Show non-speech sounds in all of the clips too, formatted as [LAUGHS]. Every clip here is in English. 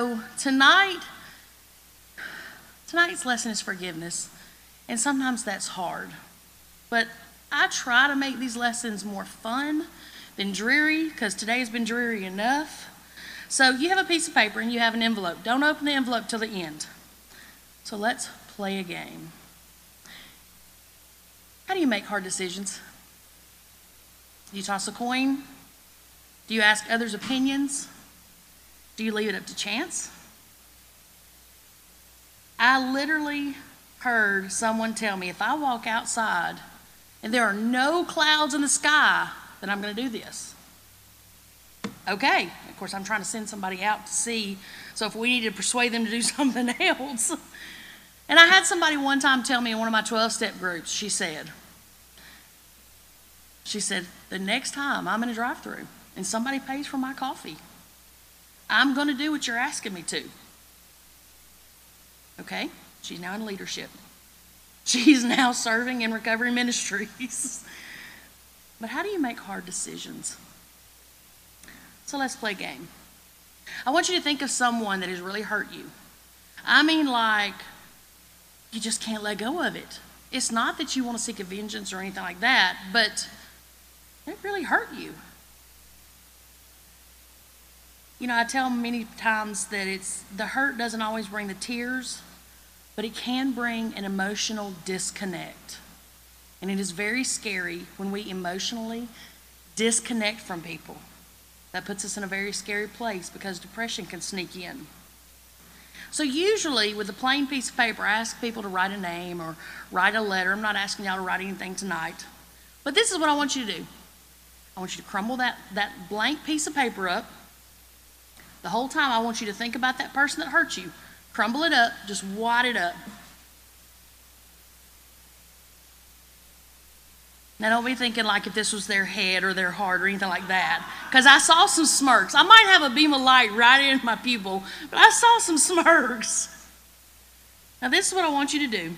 So tonight, tonight's lesson is forgiveness, and sometimes that's hard. But I try to make these lessons more fun than dreary because today's been dreary enough. So you have a piece of paper and you have an envelope. Don't open the envelope till the end. So let's play a game. How do you make hard decisions? Do you toss a coin? Do you ask others' opinions? Do you leave it up to chance? I literally heard someone tell me if I walk outside and there are no clouds in the sky, then I'm going to do this. Okay, of course, I'm trying to send somebody out to see, so if we need to persuade them to do [LAUGHS] something else. And I had somebody one time tell me in one of my 12 step groups, she said, she said, the next time I'm in a drive through and somebody pays for my coffee, I'm going to do what you're asking me to. Okay? She's now in leadership. She's now serving in recovery ministries. [LAUGHS] but how do you make hard decisions? So let's play a game. I want you to think of someone that has really hurt you. I mean, like, you just can't let go of it. It's not that you want to seek a vengeance or anything like that, but it really hurt you. You know, I tell them many times that it's the hurt doesn't always bring the tears, but it can bring an emotional disconnect. And it is very scary when we emotionally disconnect from people. That puts us in a very scary place because depression can sneak in. So, usually, with a plain piece of paper, I ask people to write a name or write a letter. I'm not asking y'all to write anything tonight. But this is what I want you to do I want you to crumble that, that blank piece of paper up. The whole time, I want you to think about that person that hurt you. Crumble it up, just wad it up. Now, don't be thinking like if this was their head or their heart or anything like that. Because I saw some smirks. I might have a beam of light right in my pupil, but I saw some [LAUGHS] smirks. Now, this is what I want you to do.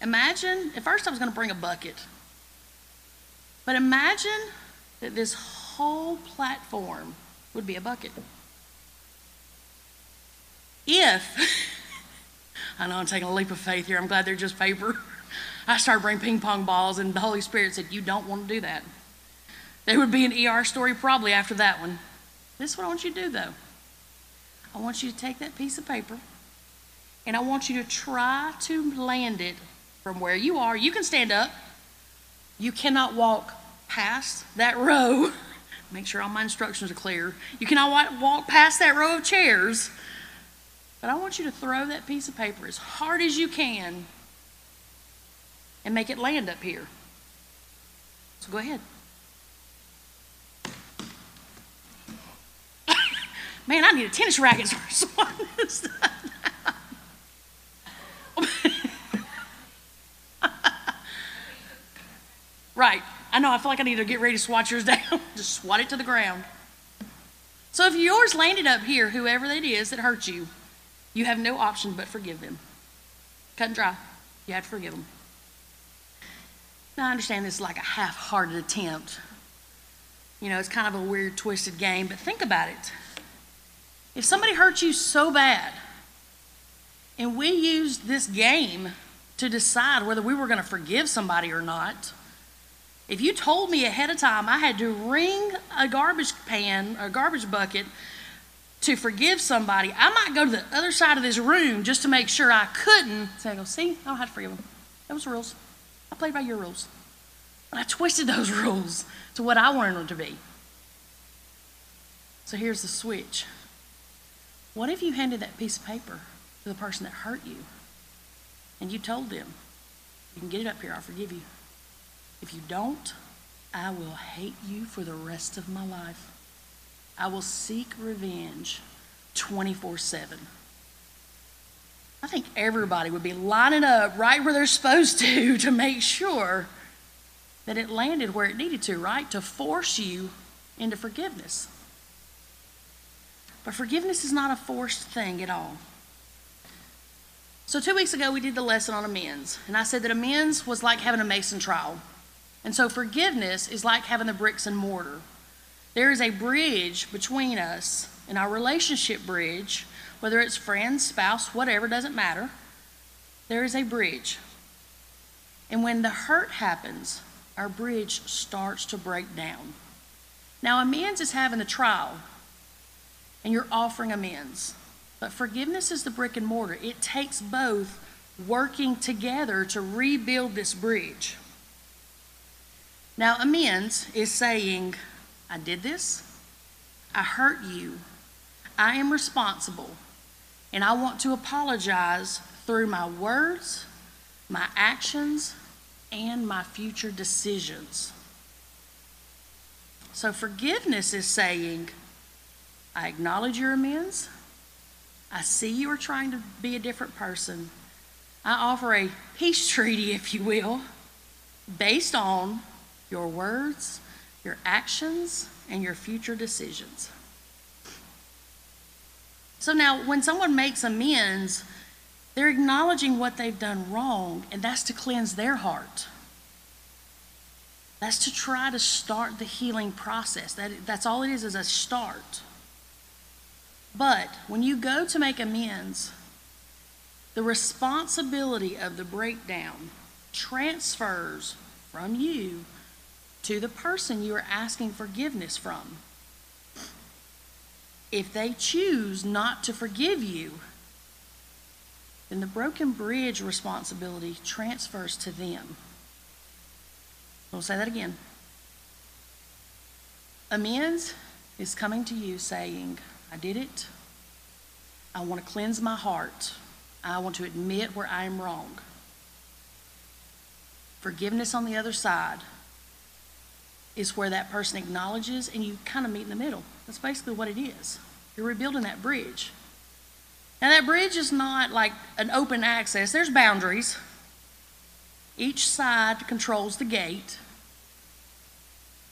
Imagine, at first I was going to bring a bucket, but imagine that this whole platform would be a bucket. If, [LAUGHS] I know I'm taking a leap of faith here, I'm glad they're just paper. I started bringing ping pong balls, and the Holy Spirit said, You don't want to do that. There would be an ER story probably after that one. This is what I want you to do, though. I want you to take that piece of paper, and I want you to try to land it from where you are. You can stand up. You cannot walk past that row. [LAUGHS] Make sure all my instructions are clear. You cannot walk past that row of chairs. But I want you to throw that piece of paper as hard as you can and make it land up here. So go ahead. [LAUGHS] Man, I need a tennis racket swatting this right. I know, I feel like I need to get ready to swat yours [LAUGHS] down. Just swat it to the ground. So if yours landed up here, whoever it is that hurt you, you have no option but forgive them. Cut and dry. You have to forgive them. Now, I understand this is like a half hearted attempt. You know, it's kind of a weird, twisted game, but think about it. If somebody hurt you so bad, and we used this game to decide whether we were going to forgive somebody or not, if you told me ahead of time I had to ring a garbage pan, a garbage bucket to forgive somebody, I might go to the other side of this room just to make sure I couldn't. Say, I go, see, I don't have to forgive them. Those rules. I played by your rules. But I twisted [LAUGHS] those rules to what I wanted them to be. So here's the switch. What if you handed that piece of paper to the person that hurt you and you told them, you can get it up here, I'll forgive you. If you don't, I will hate you for the rest of my life. I will seek revenge 24 7. I think everybody would be lining up right where they're supposed to [LAUGHS] to make sure that it landed where it needed to, right? To force you into forgiveness. But forgiveness is not a forced thing at all. So, two weeks ago, we did the lesson on amends. And I said that amends was like having a Mason trowel. And so, forgiveness is like having the bricks and mortar There is a bridge between us, and our relationship bridge, whether it's friend, spouse, whatever, doesn't matter. There is a bridge. And when the hurt happens, our bridge starts to break down. Now, amends is having the trowel, and you're offering amends. But forgiveness is the brick and mortar. It takes both working together to rebuild this bridge. Now, amends is saying, I did this, I hurt you, I am responsible, and I want to apologize through my words, my actions, and my future decisions. So, forgiveness is saying, I acknowledge your amends. I see you are trying to be a different person. I offer a peace [LAUGHS] treaty, if you will, based on your words, your actions, and your future decisions. So now, when someone makes amends, they're acknowledging what they've done wrong, and that's to cleanse their heart. That's to try to start the healing process. That, that's all it is, is a start. But when you go to make amends, the responsibility of the breakdown transfers from you to the person you are asking forgiveness from. If they choose not to forgive you, then the broken bridge responsibility transfers to them. I'll say that again. Amends is coming to you saying, I did it. I want to cleanse my heart. I want to admit where I am wrong. Forgiveness on the other side is where that person acknowledges and you kind of meet in the middle. That's basically what it is. You're rebuilding that bridge. Now, that bridge is not like an open access, there's boundaries. Each side controls the gate.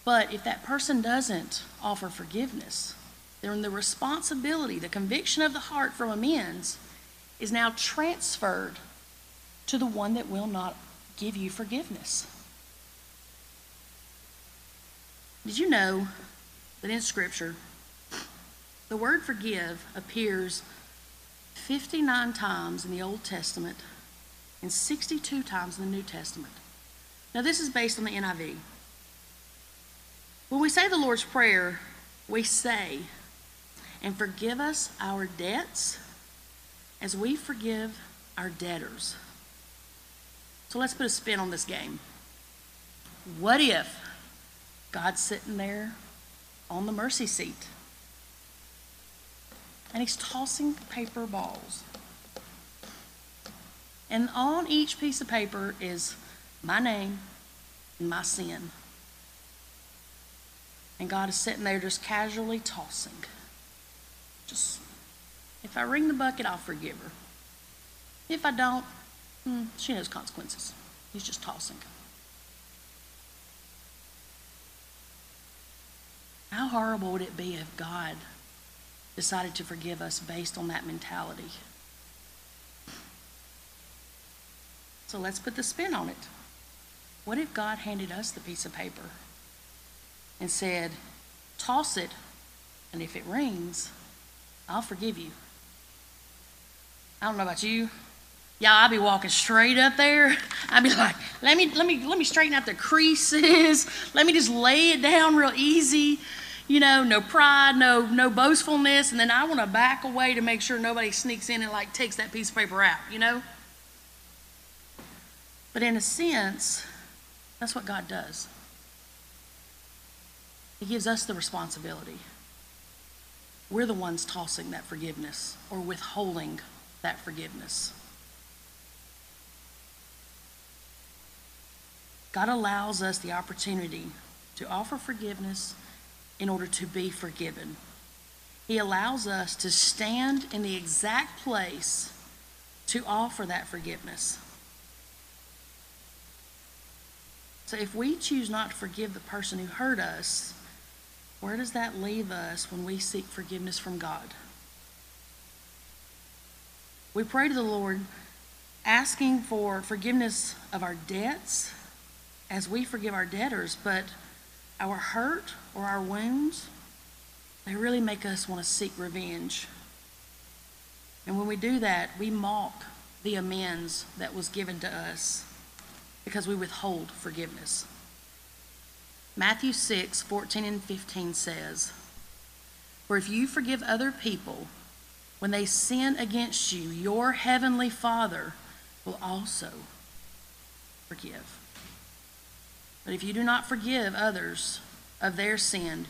But if that person doesn't offer forgiveness, then the responsibility, the conviction of the heart from amends, is now transferred to the one that will not give you forgiveness. Did you know that in Scripture, the word forgive appears 59 times in the Old Testament and 62 times in the New Testament? Now, this is based on the NIV. When we say the Lord's Prayer, we say, and forgive us our debts as we forgive our debtors. So let's put a spin on this game. What if God's sitting there on the mercy seat and he's tossing paper balls? And on each piece of paper is my name and my sin. And God is sitting there just casually tossing. Just, if I ring the bucket, I'll forgive her. If I don't, hmm, she knows consequences. He's just tossing. How horrible would it be if God decided to forgive us based on that mentality? So let's put the spin on it. What if God handed us the piece of paper and said, Toss it, and if it rings, I'll forgive you. I don't know about you. Yeah, I'll be walking straight up there. [LAUGHS] I'd be like, let me, let me, let me straighten out the creases. [LAUGHS] Let me just lay it down real easy. You know, no pride, no, no boastfulness. And then I want to back away to make sure nobody sneaks in and like takes that piece of paper out, you know? But in a sense, that's what God does. He gives us the responsibility. We're the ones tossing that forgiveness or withholding that forgiveness. God allows us the opportunity to offer forgiveness in order to be forgiven. He allows us to stand in the exact place to offer that forgiveness. So if we choose not to forgive the person who hurt us, where does that leave us when we seek forgiveness from God? We pray to the Lord asking for forgiveness of our debts as we forgive our debtors, but our hurt or our wounds they really make us want to seek revenge. And when we do that, we mock the amends that was given to us because we withhold forgiveness. Matthew 6, 14 and 15 says, For if you forgive other people when they sin against you, your heavenly Father will also forgive. But if you do not forgive others of their sin,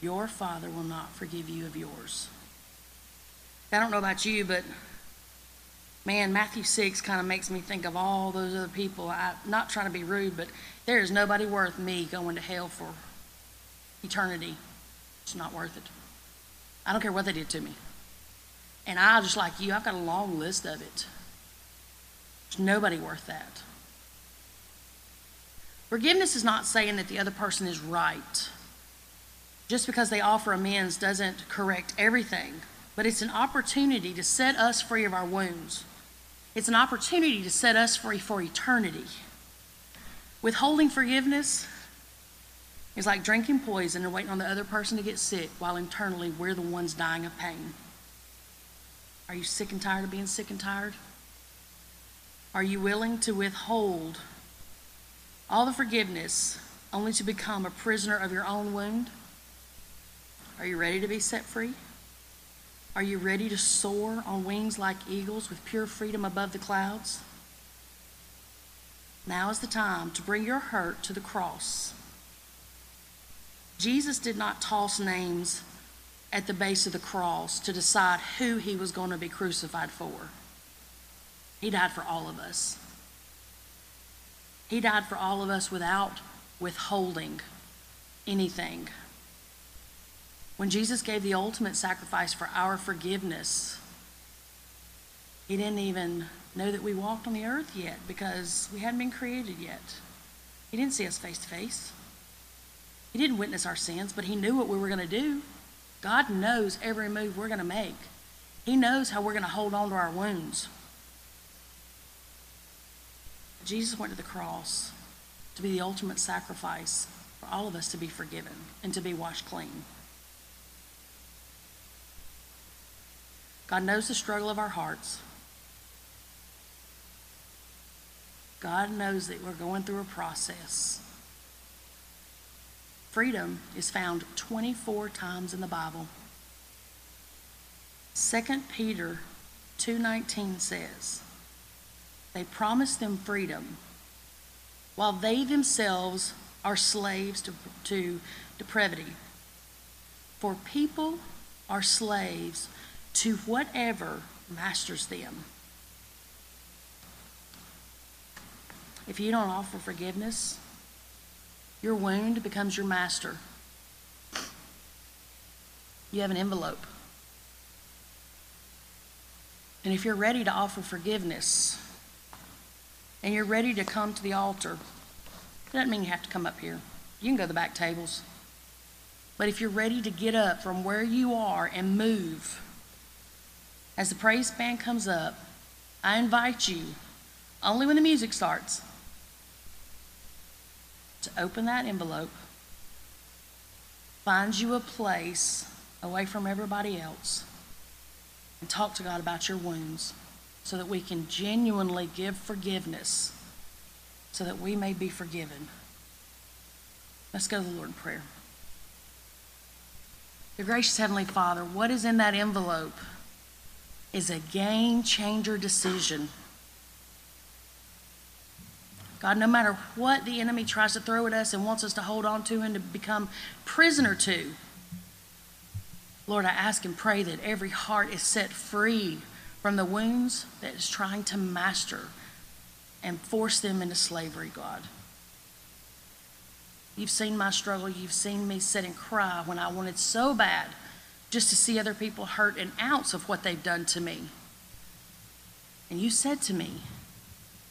your Father will not forgive you of yours. I don't know about you, but man, Matthew 6 kind of makes me think of all those other people. I'm not trying to be rude, but there is nobody worth me going to hell for eternity. It's not worth it. I don't care what they did to me. And I, just like you, I've got a long list of it. There's nobody worth that. Forgiveness is not saying that the other person is right. Just because they offer amends doesn't correct everything, but it's an opportunity to set us free of our wounds. It's an opportunity to set us free for eternity. Withholding forgiveness is like drinking poison and waiting on the other person to get sick while internally we're the ones dying of pain. Are you sick and tired of being sick and tired? Are you willing to withhold all the forgiveness only to become a prisoner of your own wound? Are you ready to be set free? Are you ready to soar on wings like eagles with pure freedom above the clouds? Now is the time to bring your hurt to the cross. Jesus did not toss names at the base of the cross to decide who he was going to be crucified for. He died for all of us. He died for all of us without withholding anything. When Jesus gave the ultimate sacrifice for our forgiveness, he didn't even know that we walked on the earth yet because we hadn't been created yet. He didn't see us face to face. He didn't witness our sins, but he knew what we were going to do. God knows every move we're going to make. He knows how we're going to hold on to our wounds. Jesus went to the cross to be the ultimate sacrifice for all of us to be forgiven and to be washed clean. God knows the struggle of our hearts. God knows that we're going through a process. Freedom is found 24 times in the Bible. 2 Peter 2:19 says, "They promise them freedom, while they themselves are slaves to, to depravity. For people are slaves to whatever masters them. If you don't offer forgiveness, your wound becomes your master. You have an envelope. And if you're ready to offer forgiveness and you're ready to come to the altar, doesn't mean you have to come up here. You can go to the back tables. But if you're ready to get up from where you are and move, as the praise band comes up, I invite you, only when the music starts, to open that envelope, find you a place away from everybody else, and talk to God about your wounds so that we can genuinely give forgiveness so that we may be forgiven. Let's go to the Lord in prayer. Dear gracious Heavenly Father, what is in that envelope? is a game changer decision. God, no matter what the enemy tries to throw at us and wants us to hold on to and to become prisoner to, Lord, I ask and pray that every heart is set free from the wounds that is trying to master and force them into slavery, God. You've seen my struggle. You've seen me sit and cry when I wanted so bad just to see other people hurt an ounce of what they've done to me. And you said to me,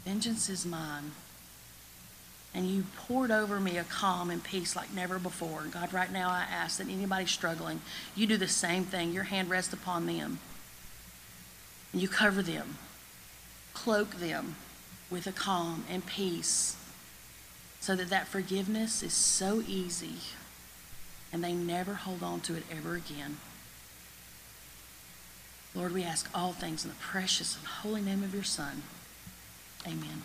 Vengeance is mine. And you poured over me a calm and peace like never before. And God, right now I ask that anybody struggling, you do the same thing. Your hand rests upon them. And you cover them, cloak them with a calm and peace so that that forgiveness is so easy and they never hold on to it ever again. Lord, we ask all things in the precious and holy name of your Son. Amen.